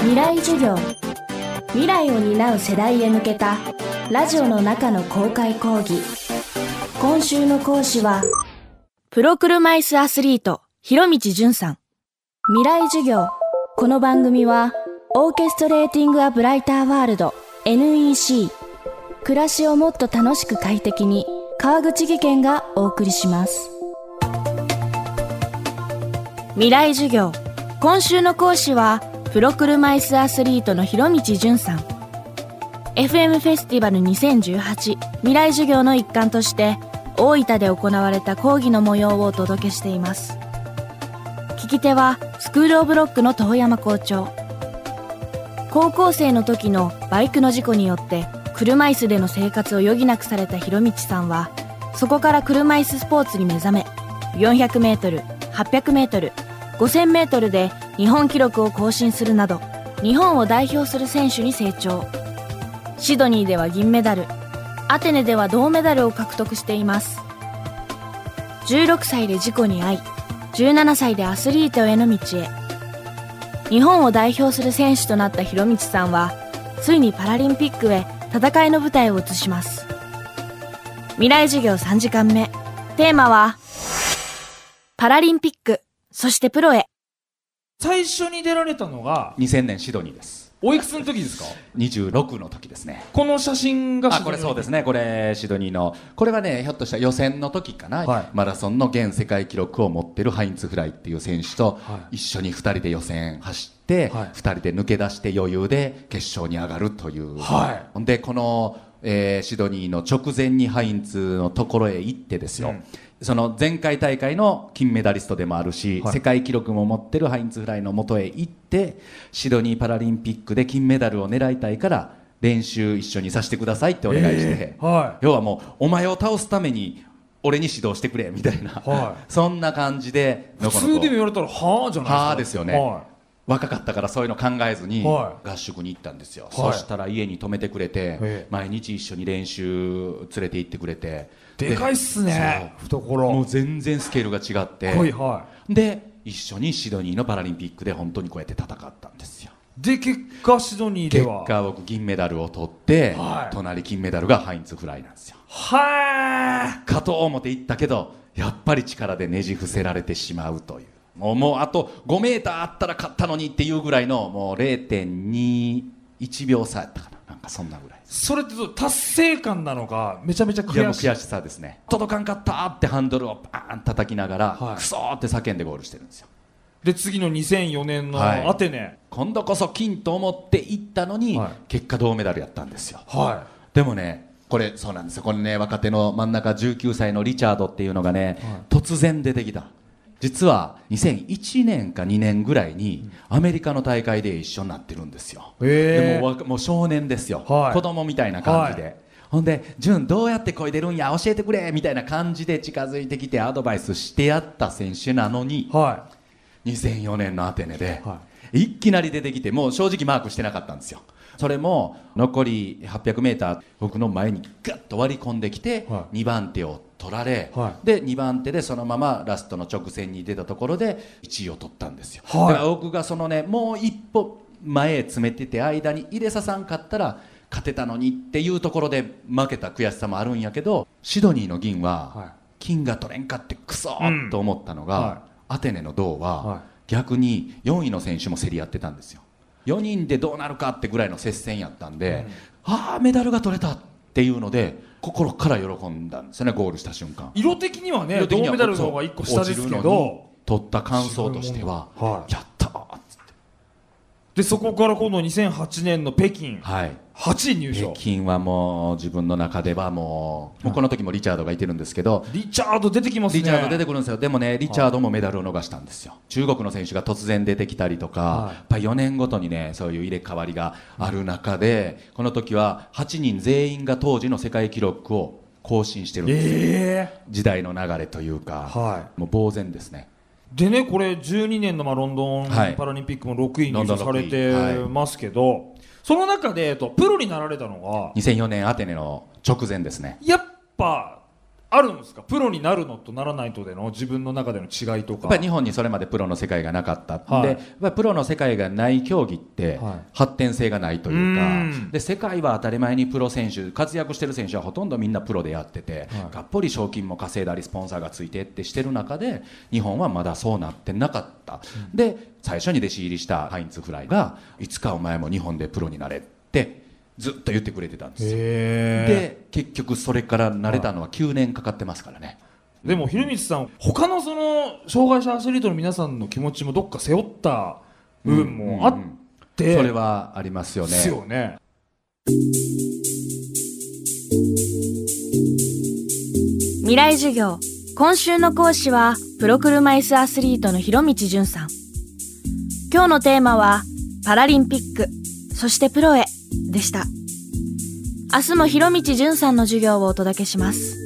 未来授業。未来を担う世代へ向けたラジオの中の公開講義。今週の講師はプロ車椅子アスリート広道淳さん。未来授業。この番組はオーケストレーティング・ア・ブライター・ワールド NEC 暮らしをもっと楽しく快適に川口義賢がお送りします。未来授業。今週の講師はプロ車椅子アスリートの広道淳さん。FM フェスティバル2018未来授業の一環として大分で行われた講義の模様をお届けしています。聞き手はスクールオブロックの遠山校長。高校生の時のバイクの事故によって車椅子での生活を余儀なくされた広道さんはそこから車椅子スポーツに目覚め 400m、800m、5000m で日本記録を更新するなど日本を代表する選手に成長。シドニーでは銀メダル。アテネでは銅メダルを獲得しています。16歳で事故に遭い17歳でアスリートへの道へ。日本を代表する選手となった広道さんはついにパラリンピックへ戦いの舞台を移します。未来授業3時間目。テーマはパラリンピック。そしてプロへ。最初に出られたのが2000年シドニーです。おいくつの時ですか？26の時ですね。この写真があこれそうですね。これシドニーのこれはねひょっとしたら予選の時かな、はい。マラソンの現世界記録を持ってるハインツ・フライっていう選手とはい。一緒に2人で予選走って、はい。2人で抜け出して余裕で決勝に上がるという、はい。でこの、えーシドニーの直前にハインツのところへ行ってですよ、うん。その前回大会の金メダリストでもあるし、はい。世界記録も持ってるハインツ・フライの元へ行ってシドニーパラリンピックで金メダルを狙いたいから練習一緒にさせてくださいってお願いして、えーはい。要はもうお前を倒すために俺に指導してくれみたいな、はい。そんな感じで普通でも言われたらはあじゃないですか。はあですよね。は若かったからそういうの考えずには合宿に行ったんですよ、はい。そしたら家に泊めてくれて、ええ。毎日一緒に練習連れて行ってくれて。いでかいっすね。懐。もう全然スケールが違って、はいはで一緒にシドニーのパラリンピックで本当にこうやって戦ったんですよ。いで結果シドニーで結は果僕銀メダルを取って、はい。隣金メダルがハインツ・フライなんですよ。はかと思って行ったけどやっぱり力でねじ伏せられてしまうというもうもうあと5メーターあったら勝ったのにっていうぐらいのもう0.21秒差やったかな。なんかそんなぐらい。それって達成感なのかめちゃめちゃ悔しい悔しさですね。届かんかったってハンドルをバーン叩きながら、はい。クソーって叫んでゴールしてるんですよ。で次の2004年のはい。アテネ。今度こそ金と思って行ったのに、はい。結果銅メダルやったんですよ。はでもねこれそうなんですよ。これね若手の真ん中19歳のリチャードっていうのがね、突然出てきた実は2001年か2年ぐらいにアメリカの大会で一緒になってるんですよ、へー。でももう少年ですよ、はい。子供みたいな感じで、はい。ほんで「潤どうやって漕いでるんや？教えてくれ」みたいな感じで近づいてきてアドバイスしてやった選手なのにい。は2004年のアテネで、、はいきなり出てきてもう正直マークしてなかったんですよ。それも残り 800m 僕の前にガッと割り込んできて、は2番手を取られ、はで2番手でそのままラストの直線に出たところで1位を取ったんですよ、はい。だから僕がそのねもう一歩前へ詰めてて間に入れささんかったら勝てたのにっていうところで負けた悔しさもあるんやけどシドニーの銀は、はい。金が取れんかってクソーと思ったのが、うん。はい。アテネの銅は、はい逆に4位の選手も競り合ってたんですよ。4人でどうなるかってぐらいの接戦やったんで、ああメダルが取れたっていうので心から喜んだんですよねゴールした瞬間。い色的にはね銅メダルの方が1個下ですけど。取った感想としては、はいやったーっつってでそこから今度2008年の北京はい8位入賞。北京はもう自分の中ではもうもうこの時もリチャードがいてるんですけど、リチャード出てきますね。リチャード出てくるんですよ。でもねリチャードもメダルを逃したんですよ。中国の選手が突然出てきたりとか、はい。やっぱり4年ごとにねそういう入れ替わりがある中で、この時は8人全員が当時の世界記録を更新してるんですよ、え時代の流れというか、はもう呆然ですね。でねこれ12年のまあロンドンはい。パラリンピックも6位ロンドン入賞され6位てますけど、その中で、えっと、プロになられたのが2004年アテネの直前ですね。やっぱあるんですか？プロになるのとならないとでの自分の中での違いとか。やっぱり日本にそれまでプロの世界がなかった、はい。でやっぱりプロの世界がない競技ってはい。発展性がないというか、うん。で世界は当たり前にプロ選手活躍してる選手はほとんどみんなプロでやってて、はい。がっぽり賞金も稼いだりスポンサーがついてってしてる中で日本はまだそうなってなかった、で最初に弟子入りしたハインツ・フライがいつかお前も日本でプロになれってずっと言ってくれてたんですよ。へで結局それから慣れたのは9年かかってますからね。でも秀光さん他のその障害者アスリートの皆さんの気持ちもどっか背負った部分もあって、それはありますよね。ですよね。未来授業今週の講師はプロ車椅子アスリートの広道淳さん。今日のテーマはパラリンピックそしてプロへでした。明日も広道淳さんの授業をお届けします。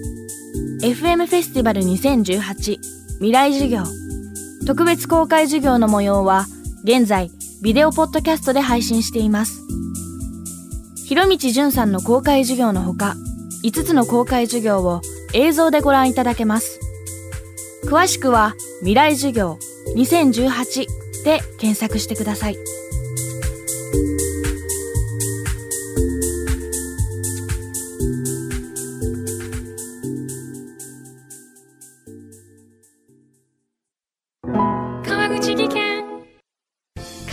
FM フェスティバル2018未来授業。特別公開授業の模様は現在ビデオポッドキャストで配信しています。広道淳さんの公開授業のほか5つの公開授業を映像でご覧いただけます。詳しくは「未来授業2018」で検索してください。